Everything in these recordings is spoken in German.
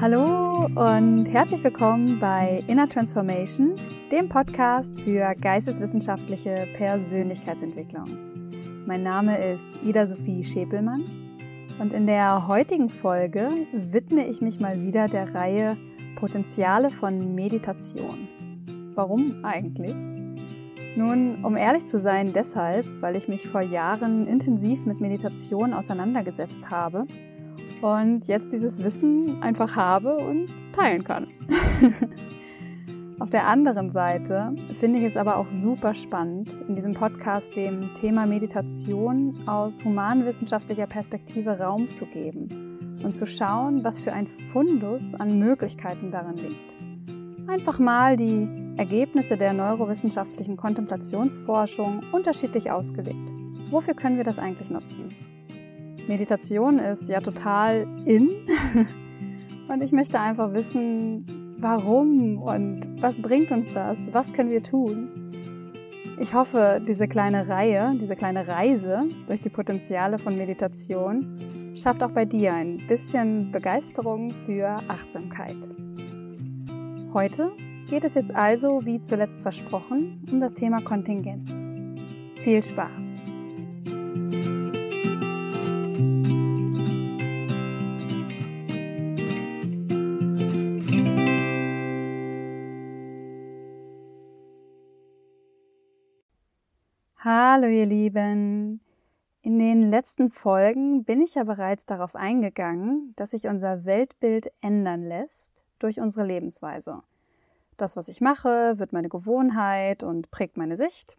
Hallo und herzlich willkommen bei Inner Transformation, dem Podcast für geisteswissenschaftliche Persönlichkeitsentwicklung. Mein Name ist Ida Sophie Schäpelmann und in der heutigen Folge widme ich mich mal wieder der Reihe Potenziale von Meditation. Warum eigentlich? Nun, um ehrlich zu sein, deshalb, weil ich mich vor Jahren intensiv mit Meditation auseinandergesetzt habe und jetzt dieses Wissen einfach habe und teilen kann. Auf der anderen Seite finde ich es aber auch super spannend, in diesem Podcast dem Thema Meditation aus humanwissenschaftlicher Perspektive Raum zu geben und zu schauen, was für ein Fundus an Möglichkeiten darin liegt. Einfach mal die Ergebnisse der neurowissenschaftlichen Kontemplationsforschung unterschiedlich ausgelegt. Wofür können wir das eigentlich nutzen? Meditation ist ja total in und ich möchte einfach wissen, warum und was bringt uns das? Was können wir tun? Ich hoffe, diese kleine Reihe, diese kleine Reise durch die Potenziale von Meditation schafft auch bei dir ein bisschen Begeisterung für Achtsamkeit. Heute geht es jetzt also, wie zuletzt versprochen, um das Thema Kontingenz. Viel Spaß! Hallo ihr Lieben. In den letzten Folgen bin ich ja bereits darauf eingegangen, dass sich unser Weltbild ändern lässt durch unsere Lebensweise. Das, was ich mache, wird meine Gewohnheit und prägt meine Sicht.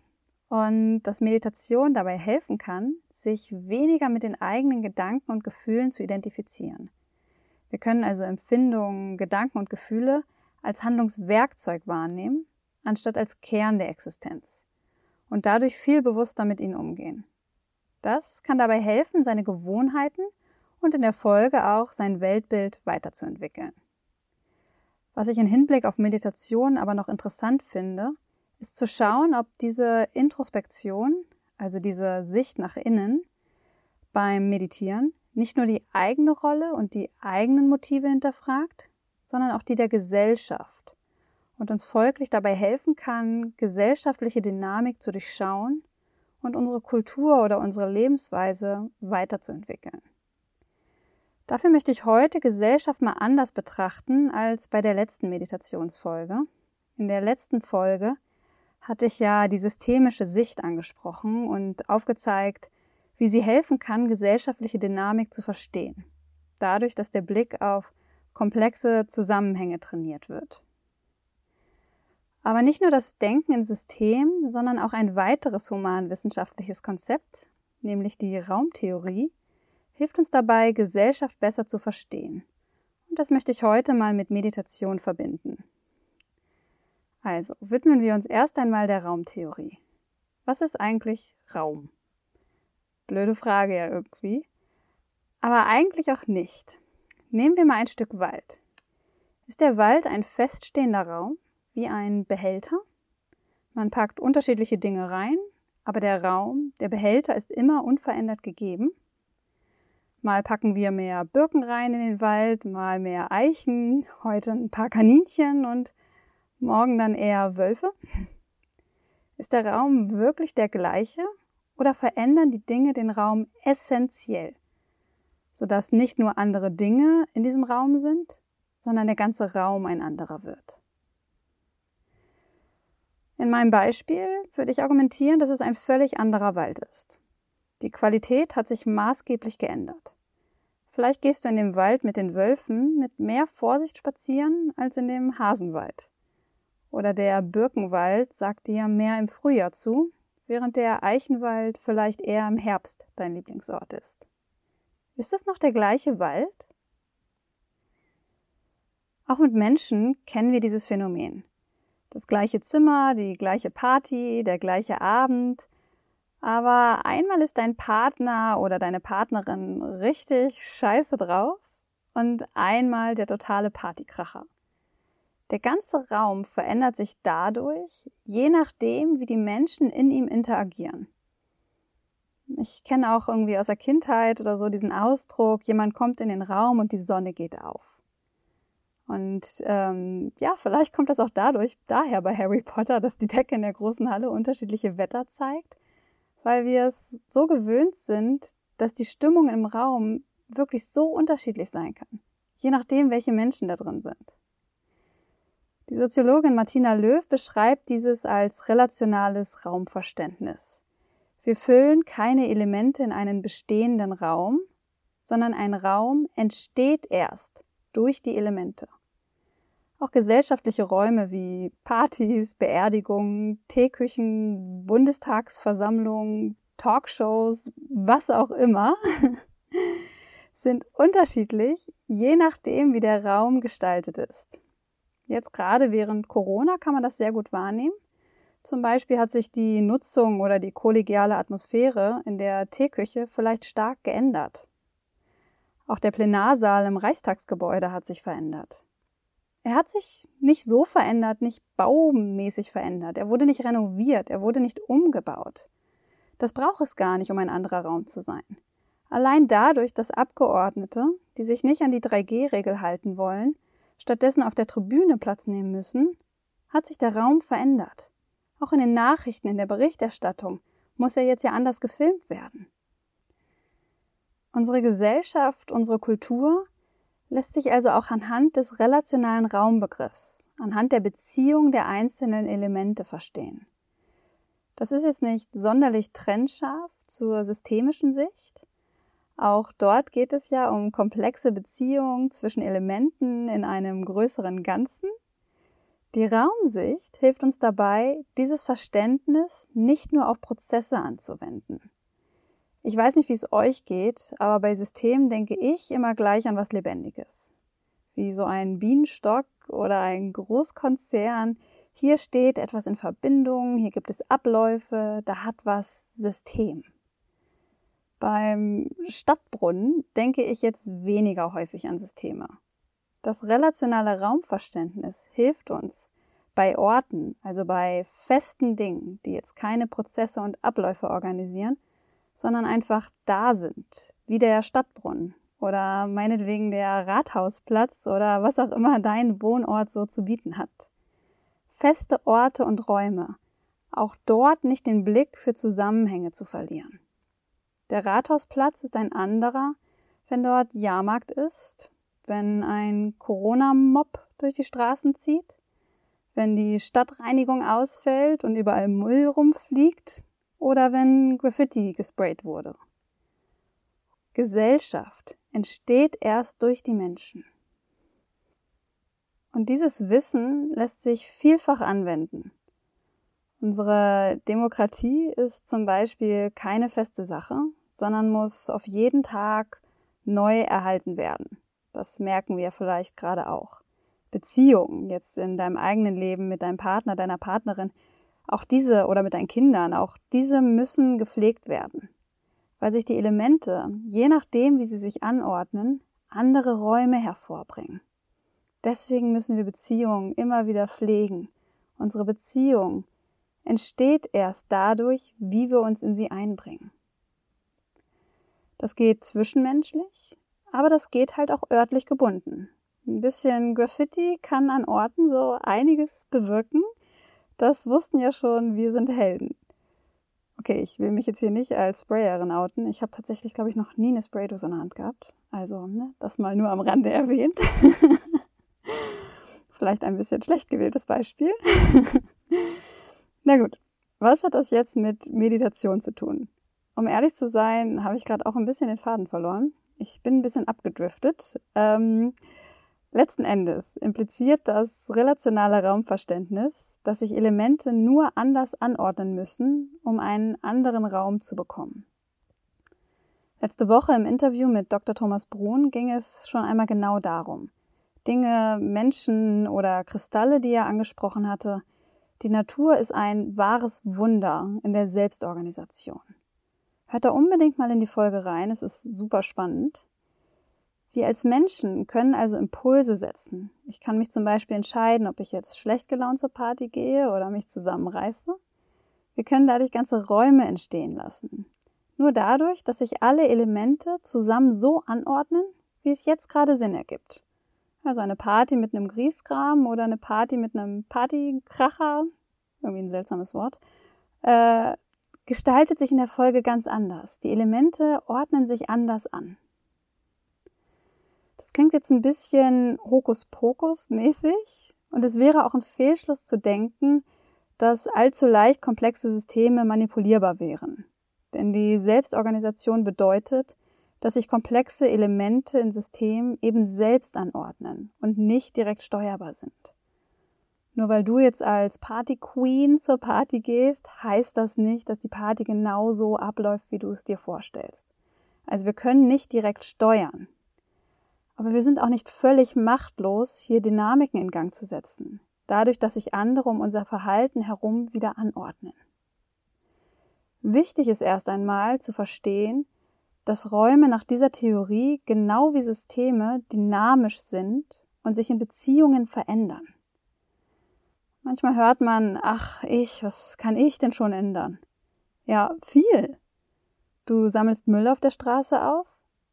Und dass Meditation dabei helfen kann, sich weniger mit den eigenen Gedanken und Gefühlen zu identifizieren. Wir können also Empfindungen, Gedanken und Gefühle als Handlungswerkzeug wahrnehmen, anstatt als Kern der Existenz und dadurch viel bewusster mit ihnen umgehen. Das kann dabei helfen, seine Gewohnheiten und in der Folge auch sein Weltbild weiterzuentwickeln. Was ich in Hinblick auf Meditation aber noch interessant finde, ist zu schauen, ob diese Introspektion, also diese Sicht nach innen beim Meditieren, nicht nur die eigene Rolle und die eigenen Motive hinterfragt, sondern auch die der Gesellschaft und uns folglich dabei helfen kann, gesellschaftliche Dynamik zu durchschauen und unsere Kultur oder unsere Lebensweise weiterzuentwickeln. Dafür möchte ich heute Gesellschaft mal anders betrachten als bei der letzten Meditationsfolge. In der letzten Folge hatte ich ja die systemische Sicht angesprochen und aufgezeigt, wie sie helfen kann, gesellschaftliche Dynamik zu verstehen. Dadurch, dass der Blick auf komplexe Zusammenhänge trainiert wird. Aber nicht nur das Denken in System, sondern auch ein weiteres humanwissenschaftliches Konzept, nämlich die Raumtheorie, hilft uns dabei, Gesellschaft besser zu verstehen. Und das möchte ich heute mal mit Meditation verbinden. Also widmen wir uns erst einmal der Raumtheorie. Was ist eigentlich Raum? Blöde Frage ja irgendwie. Aber eigentlich auch nicht. Nehmen wir mal ein Stück Wald. Ist der Wald ein feststehender Raum? Wie ein Behälter. Man packt unterschiedliche Dinge rein, aber der Raum, der Behälter ist immer unverändert gegeben. Mal packen wir mehr Birken rein in den Wald, mal mehr Eichen, heute ein paar Kaninchen und morgen dann eher Wölfe. Ist der Raum wirklich der gleiche oder verändern die Dinge den Raum essentiell, sodass nicht nur andere Dinge in diesem Raum sind, sondern der ganze Raum ein anderer wird? In meinem Beispiel würde ich argumentieren, dass es ein völlig anderer Wald ist. Die Qualität hat sich maßgeblich geändert. Vielleicht gehst du in dem Wald mit den Wölfen mit mehr Vorsicht spazieren als in dem Hasenwald. Oder der Birkenwald sagt dir mehr im Frühjahr zu, während der Eichenwald vielleicht eher im Herbst dein Lieblingsort ist. Ist es noch der gleiche Wald? Auch mit Menschen kennen wir dieses Phänomen das gleiche Zimmer, die gleiche Party, der gleiche Abend. Aber einmal ist dein Partner oder deine Partnerin richtig scheiße drauf und einmal der totale Partykracher. Der ganze Raum verändert sich dadurch, je nachdem, wie die Menschen in ihm interagieren. Ich kenne auch irgendwie aus der Kindheit oder so diesen Ausdruck, jemand kommt in den Raum und die Sonne geht auf. Und ähm, ja, vielleicht kommt das auch dadurch, daher bei Harry Potter, dass die Decke in der großen Halle unterschiedliche Wetter zeigt, weil wir es so gewöhnt sind, dass die Stimmung im Raum wirklich so unterschiedlich sein kann, je nachdem, welche Menschen da drin sind. Die Soziologin Martina Löw beschreibt dieses als relationales Raumverständnis. Wir füllen keine Elemente in einen bestehenden Raum, sondern ein Raum entsteht erst durch die Elemente. Auch gesellschaftliche Räume wie Partys, Beerdigungen, Teeküchen, Bundestagsversammlungen, Talkshows, was auch immer, sind unterschiedlich, je nachdem, wie der Raum gestaltet ist. Jetzt gerade während Corona kann man das sehr gut wahrnehmen. Zum Beispiel hat sich die Nutzung oder die kollegiale Atmosphäre in der Teeküche vielleicht stark geändert. Auch der Plenarsaal im Reichstagsgebäude hat sich verändert. Er hat sich nicht so verändert, nicht baumäßig verändert. Er wurde nicht renoviert, er wurde nicht umgebaut. Das braucht es gar nicht, um ein anderer Raum zu sein. Allein dadurch, dass Abgeordnete, die sich nicht an die 3G-Regel halten wollen, stattdessen auf der Tribüne Platz nehmen müssen, hat sich der Raum verändert. Auch in den Nachrichten, in der Berichterstattung muss er jetzt ja anders gefilmt werden. Unsere Gesellschaft, unsere Kultur lässt sich also auch anhand des relationalen Raumbegriffs, anhand der Beziehung der einzelnen Elemente verstehen. Das ist jetzt nicht sonderlich trennscharf zur systemischen Sicht. Auch dort geht es ja um komplexe Beziehungen zwischen Elementen in einem größeren Ganzen. Die Raumsicht hilft uns dabei, dieses Verständnis nicht nur auf Prozesse anzuwenden. Ich weiß nicht, wie es euch geht, aber bei Systemen denke ich immer gleich an was Lebendiges. Wie so ein Bienenstock oder ein Großkonzern, hier steht etwas in Verbindung, hier gibt es Abläufe, da hat was System. Beim Stadtbrunnen denke ich jetzt weniger häufig an Systeme. Das relationale Raumverständnis hilft uns bei Orten, also bei festen Dingen, die jetzt keine Prozesse und Abläufe organisieren, sondern einfach da sind, wie der Stadtbrunnen oder meinetwegen der Rathausplatz oder was auch immer dein Wohnort so zu bieten hat feste Orte und Räume, auch dort nicht den Blick für Zusammenhänge zu verlieren. Der Rathausplatz ist ein anderer, wenn dort Jahrmarkt ist, wenn ein Corona-Mob durch die Straßen zieht, wenn die Stadtreinigung ausfällt und überall Müll rumfliegt oder wenn Graffiti gesprayt wurde. Gesellschaft entsteht erst durch die Menschen. Und dieses Wissen lässt sich vielfach anwenden. Unsere Demokratie ist zum Beispiel keine feste Sache, sondern muss auf jeden Tag neu erhalten werden. Das merken wir vielleicht gerade auch. Beziehungen jetzt in deinem eigenen Leben mit deinem Partner, deiner Partnerin, auch diese oder mit deinen Kindern, auch diese müssen gepflegt werden, weil sich die Elemente, je nachdem, wie sie sich anordnen, andere Räume hervorbringen. Deswegen müssen wir Beziehungen immer wieder pflegen. Unsere Beziehung entsteht erst dadurch, wie wir uns in sie einbringen. Das geht zwischenmenschlich, aber das geht halt auch örtlich gebunden. Ein bisschen Graffiti kann an Orten so einiges bewirken. Das wussten ja schon, wir sind Helden. Okay, ich will mich jetzt hier nicht als Sprayerin outen. Ich habe tatsächlich, glaube ich, noch nie eine Spraydose in der Hand gehabt. Also, ne, das mal nur am Rande erwähnt. Vielleicht ein bisschen schlecht gewähltes Beispiel. Na gut, was hat das jetzt mit Meditation zu tun? Um ehrlich zu sein, habe ich gerade auch ein bisschen den Faden verloren. Ich bin ein bisschen abgedriftet. Ähm, letzten Endes impliziert das relationale Raumverständnis, dass sich Elemente nur anders anordnen müssen, um einen anderen Raum zu bekommen. Letzte Woche im Interview mit Dr. Thomas Brun ging es schon einmal genau darum. Dinge, Menschen oder Kristalle, die er angesprochen hatte. Die Natur ist ein wahres Wunder in der Selbstorganisation. Hört da unbedingt mal in die Folge rein, es ist super spannend. Wir als Menschen können also Impulse setzen. Ich kann mich zum Beispiel entscheiden, ob ich jetzt schlecht gelaunt zur Party gehe oder mich zusammenreiße. Wir können dadurch ganze Räume entstehen lassen. Nur dadurch, dass sich alle Elemente zusammen so anordnen, wie es jetzt gerade Sinn ergibt. Also eine Party mit einem Grießkram oder eine Party mit einem Partykracher, irgendwie ein seltsames Wort, äh, gestaltet sich in der Folge ganz anders. Die Elemente ordnen sich anders an. Das klingt jetzt ein bisschen Hokuspokus-mäßig und es wäre auch ein Fehlschluss zu denken, dass allzu leicht komplexe Systeme manipulierbar wären. Denn die Selbstorganisation bedeutet, dass sich komplexe Elemente in Systemen eben selbst anordnen und nicht direkt steuerbar sind. Nur weil du jetzt als Party Queen zur Party gehst, heißt das nicht, dass die Party genau so abläuft, wie du es dir vorstellst. Also wir können nicht direkt steuern. Aber wir sind auch nicht völlig machtlos, hier Dynamiken in Gang zu setzen, dadurch, dass sich andere um unser Verhalten herum wieder anordnen. Wichtig ist erst einmal zu verstehen, dass Räume nach dieser Theorie genau wie Systeme dynamisch sind und sich in Beziehungen verändern. Manchmal hört man, ach ich, was kann ich denn schon ändern? Ja, viel. Du sammelst Müll auf der Straße auf,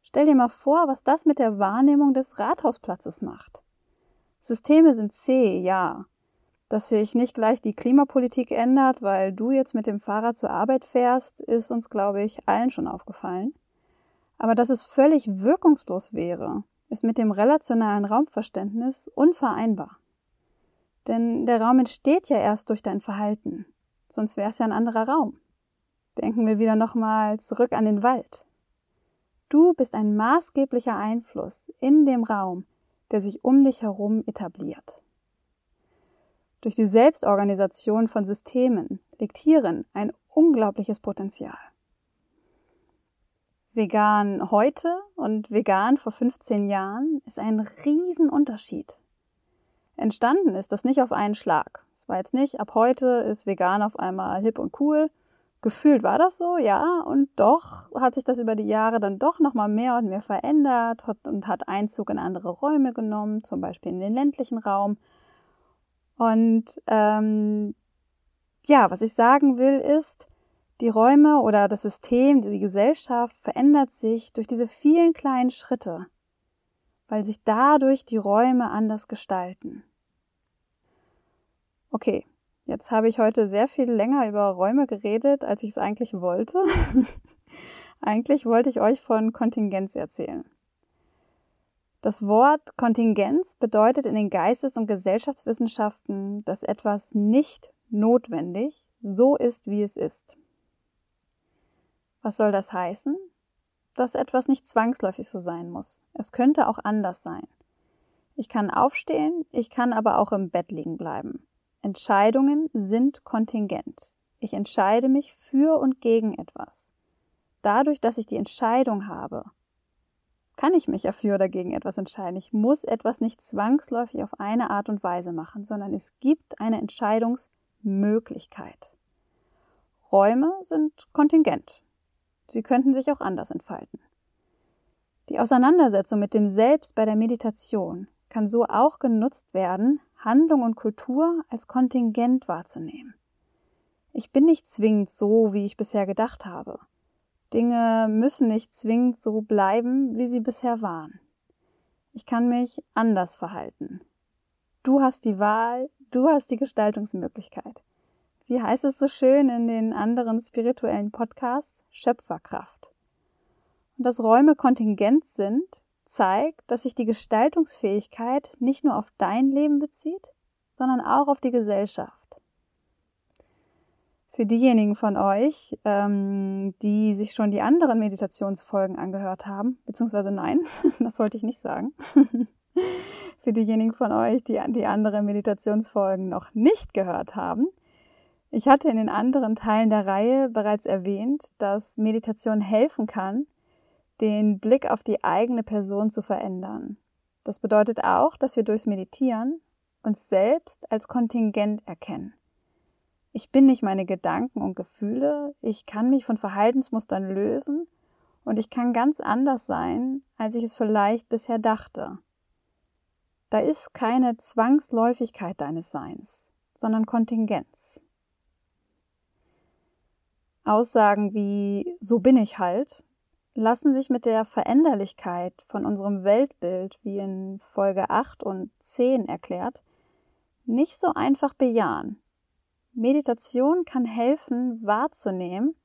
Stell dir mal vor, was das mit der Wahrnehmung des Rathausplatzes macht. Systeme sind zäh, ja. Dass sich nicht gleich die Klimapolitik ändert, weil du jetzt mit dem Fahrrad zur Arbeit fährst, ist uns, glaube ich, allen schon aufgefallen. Aber dass es völlig wirkungslos wäre, ist mit dem relationalen Raumverständnis unvereinbar. Denn der Raum entsteht ja erst durch dein Verhalten, sonst wäre es ja ein anderer Raum. Denken wir wieder nochmal zurück an den Wald. Du bist ein maßgeblicher Einfluss in dem Raum, der sich um dich herum etabliert. Durch die Selbstorganisation von Systemen liegt hierin ein unglaubliches Potenzial. Vegan heute und vegan vor 15 Jahren ist ein Riesenunterschied. Entstanden ist das nicht auf einen Schlag. Es war jetzt nicht, ab heute ist vegan auf einmal hip und cool, Gefühlt war das so, ja, und doch hat sich das über die Jahre dann doch nochmal mehr und mehr verändert und hat Einzug in andere Räume genommen, zum Beispiel in den ländlichen Raum. Und ähm, ja, was ich sagen will ist, die Räume oder das System, die Gesellschaft verändert sich durch diese vielen kleinen Schritte, weil sich dadurch die Räume anders gestalten. Okay, Jetzt habe ich heute sehr viel länger über Räume geredet, als ich es eigentlich wollte. eigentlich wollte ich euch von Kontingenz erzählen. Das Wort Kontingenz bedeutet in den Geistes- und Gesellschaftswissenschaften, dass etwas nicht notwendig so ist, wie es ist. Was soll das heißen? Dass etwas nicht zwangsläufig so sein muss. Es könnte auch anders sein. Ich kann aufstehen, ich kann aber auch im Bett liegen bleiben. Entscheidungen sind kontingent. Ich entscheide mich für und gegen etwas. Dadurch, dass ich die Entscheidung habe, kann ich mich ja für oder gegen etwas entscheiden. Ich muss etwas nicht zwangsläufig auf eine Art und Weise machen, sondern es gibt eine Entscheidungsmöglichkeit. Räume sind kontingent. Sie könnten sich auch anders entfalten. Die Auseinandersetzung mit dem Selbst bei der Meditation kann so auch genutzt werden, Handlung und Kultur als Kontingent wahrzunehmen. Ich bin nicht zwingend so, wie ich bisher gedacht habe. Dinge müssen nicht zwingend so bleiben, wie sie bisher waren. Ich kann mich anders verhalten. Du hast die Wahl, du hast die Gestaltungsmöglichkeit. Wie heißt es so schön in den anderen spirituellen Podcasts? Schöpferkraft. Und dass Räume kontingent sind, zeigt, dass sich die Gestaltungsfähigkeit nicht nur auf dein Leben bezieht, sondern auch auf die Gesellschaft. Für diejenigen von euch, ähm, die sich schon die anderen Meditationsfolgen angehört haben, beziehungsweise nein, das wollte ich nicht sagen. Für diejenigen von euch, die die anderen Meditationsfolgen noch nicht gehört haben, ich hatte in den anderen Teilen der Reihe bereits erwähnt, dass Meditation helfen kann, den Blick auf die eigene Person zu verändern. Das bedeutet auch, dass wir durchs Meditieren uns selbst als Kontingent erkennen. Ich bin nicht meine Gedanken und Gefühle, ich kann mich von Verhaltensmustern lösen und ich kann ganz anders sein, als ich es vielleicht bisher dachte. Da ist keine Zwangsläufigkeit deines Seins, sondern Kontingenz. Aussagen wie so bin ich halt lassen sich mit der Veränderlichkeit von unserem Weltbild, wie in Folge 8 und 10 erklärt, nicht so einfach bejahen. Meditation kann helfen, wahrzunehmen,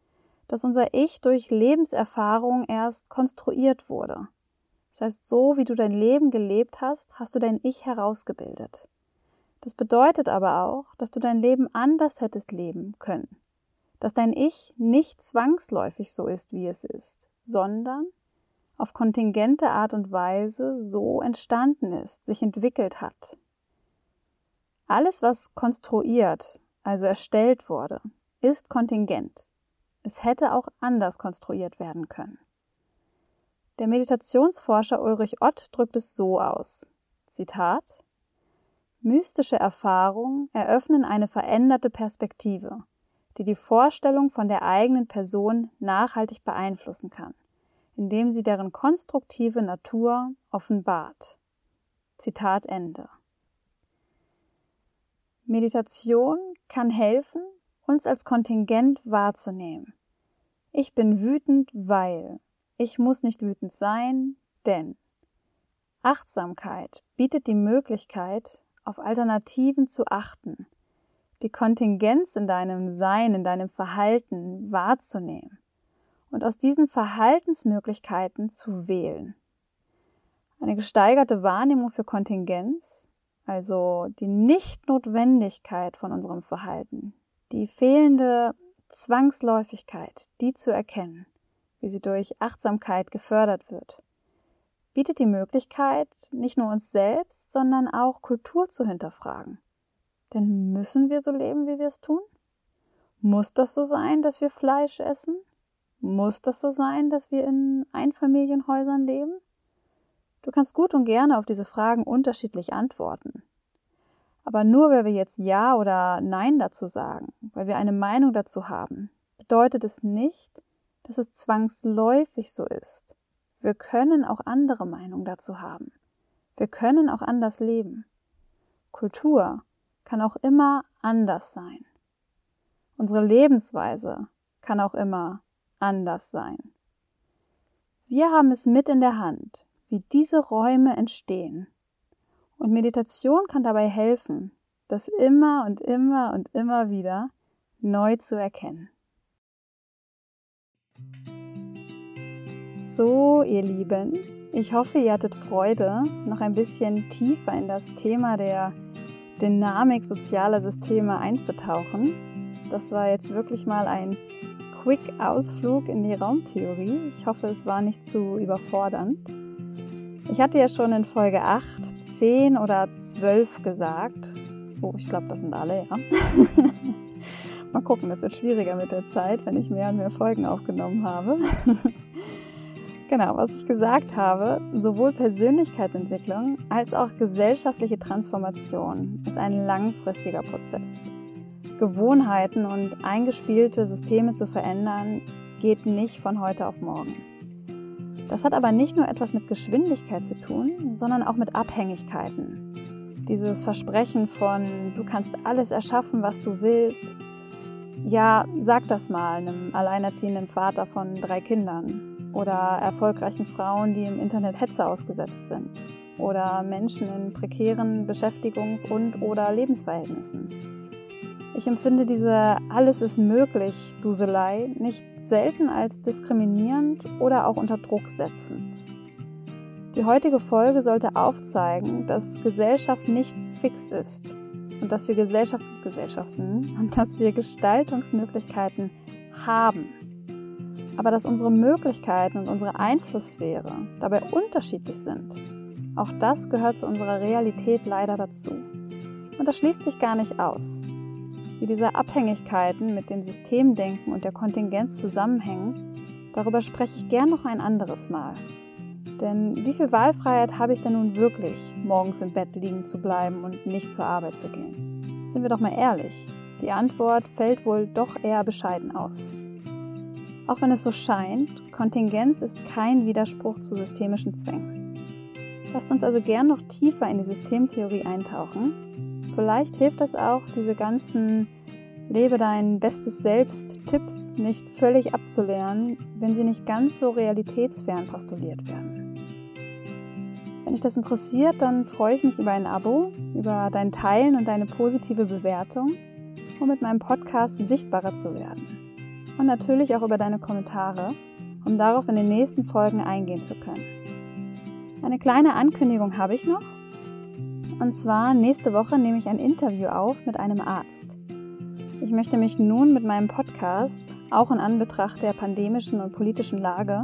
dass unser Ich durch Lebenserfahrung erst konstruiert wurde. Das heißt, so wie du dein Leben gelebt hast, hast du dein Ich herausgebildet. Das bedeutet aber auch, dass du dein Leben anders hättest leben können. Dass dein Ich nicht zwangsläufig so ist, wie es ist, sondern auf kontingente Art und Weise so entstanden ist, sich entwickelt hat. Alles, was konstruiert, also erstellt wurde, ist kontingent. Es hätte auch anders konstruiert werden können. Der Meditationsforscher Ulrich Ott drückt es so aus. Zitat Mystische Erfahrungen eröffnen eine veränderte Perspektive, die die Vorstellung von der eigenen Person nachhaltig beeinflussen kann, indem sie deren konstruktive Natur offenbart. Zitat Ende. Meditation kann helfen, uns als Kontingent wahrzunehmen. Ich bin wütend, weil. Ich muss nicht wütend sein, denn. Achtsamkeit bietet die Möglichkeit, auf Alternativen zu achten, die Kontingenz in deinem Sein, in deinem Verhalten wahrzunehmen und aus diesen Verhaltensmöglichkeiten zu wählen. Eine gesteigerte Wahrnehmung für Kontingenz, also die Nichtnotwendigkeit von unserem Verhalten, die fehlende Zwangsläufigkeit, die zu erkennen, wie sie durch Achtsamkeit gefördert wird, bietet die Möglichkeit, nicht nur uns selbst, sondern auch Kultur zu hinterfragen. Denn müssen wir so leben, wie wir es tun? Muss das so sein, dass wir Fleisch essen? Muss das so sein, dass wir in Einfamilienhäusern leben? Du kannst gut und gerne auf diese Fragen unterschiedlich antworten. Aber nur weil wir jetzt Ja oder Nein dazu sagen, weil wir eine Meinung dazu haben, bedeutet es nicht, dass es zwangsläufig so ist. Wir können auch andere Meinungen dazu haben. Wir können auch anders leben. Kultur kann auch immer anders sein. Unsere Lebensweise kann auch immer anders sein. Wir haben es mit in der Hand, wie diese Räume entstehen. Und Meditation kann dabei helfen, das immer und immer und immer wieder neu zu erkennen. So, ihr Lieben, ich hoffe, ihr hattet Freude, noch ein bisschen tiefer in das Thema der Dynamik sozialer Systeme einzutauchen. Das war jetzt wirklich mal ein Quick-Ausflug in die Raumtheorie. Ich hoffe, es war nicht zu überfordernd. Ich hatte ja schon in Folge 8, 10 oder 12 gesagt. So, ich glaube, das sind alle, ja. mal gucken, das wird schwieriger mit der Zeit, wenn ich mehr und mehr Folgen aufgenommen habe. Genau, was ich gesagt habe, sowohl Persönlichkeitsentwicklung als auch gesellschaftliche Transformation ist ein langfristiger Prozess. Gewohnheiten und eingespielte Systeme zu verändern, geht nicht von heute auf morgen. Das hat aber nicht nur etwas mit Geschwindigkeit zu tun, sondern auch mit Abhängigkeiten. Dieses Versprechen von, du kannst alles erschaffen, was du willst. Ja, sag das mal einem alleinerziehenden Vater von drei Kindern oder erfolgreichen Frauen, die im Internet Hetze ausgesetzt sind oder Menschen in prekären Beschäftigungs- und oder Lebensverhältnissen. Ich empfinde diese Alles ist möglich Duselei nicht selten als diskriminierend oder auch unter Druck setzend. Die heutige Folge sollte aufzeigen, dass Gesellschaft nicht fix ist und dass wir Gesellschaft, Gesellschaften und dass wir Gestaltungsmöglichkeiten haben aber dass unsere Möglichkeiten und unsere Einflusssphäre dabei unterschiedlich sind. Auch das gehört zu unserer Realität leider dazu. Und das schließt sich gar nicht aus. Wie diese Abhängigkeiten mit dem Systemdenken und der Kontingenz zusammenhängen, darüber spreche ich gern noch ein anderes Mal. Denn wie viel Wahlfreiheit habe ich denn nun wirklich, morgens im Bett liegen zu bleiben und nicht zur Arbeit zu gehen? Sind wir doch mal ehrlich, die Antwort fällt wohl doch eher bescheiden aus. Auch wenn es so scheint, Kontingenz ist kein Widerspruch zu systemischen Zwängen. Lasst uns also gern noch tiefer in die Systemtheorie eintauchen. Vielleicht hilft es auch, diese ganzen Lebe dein bestes Selbst, Tipps nicht völlig abzulernen, wenn sie nicht ganz so realitätsfern postuliert werden. Wenn dich das interessiert, dann freue ich mich über ein Abo, über dein Teilen und deine positive Bewertung, um mit meinem Podcast sichtbarer zu werden. Und natürlich auch über deine Kommentare, um darauf in den nächsten Folgen eingehen zu können. Eine kleine Ankündigung habe ich noch. Und zwar nächste Woche nehme ich ein Interview auf mit einem Arzt. Ich möchte mich nun mit meinem Podcast, auch in Anbetracht der pandemischen und politischen Lage,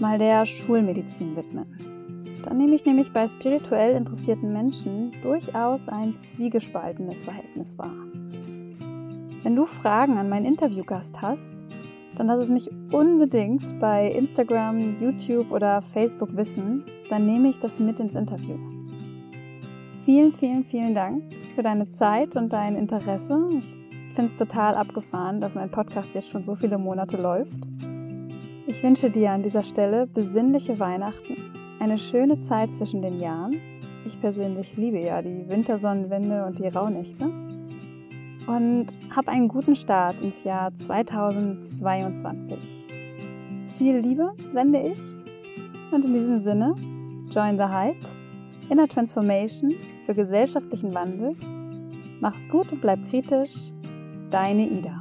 mal der Schulmedizin widmen. Dann nehme ich nämlich bei spirituell interessierten Menschen durchaus ein zwiegespaltenes Verhältnis wahr. Wenn du Fragen an meinen Interviewgast hast, dann lass es mich unbedingt bei Instagram, YouTube oder Facebook wissen, dann nehme ich das mit ins Interview. Vielen, vielen, vielen Dank für deine Zeit und dein Interesse. Ich finde es total abgefahren, dass mein Podcast jetzt schon so viele Monate läuft. Ich wünsche dir an dieser Stelle besinnliche Weihnachten, eine schöne Zeit zwischen den Jahren. Ich persönlich liebe ja die Wintersonnenwende und die Rauhnächte. Und hab einen guten Start ins Jahr 2022. Viel Liebe sende ich. Und in diesem Sinne, join the hype, inner transformation für gesellschaftlichen Wandel. Mach's gut und bleib kritisch deine Ida.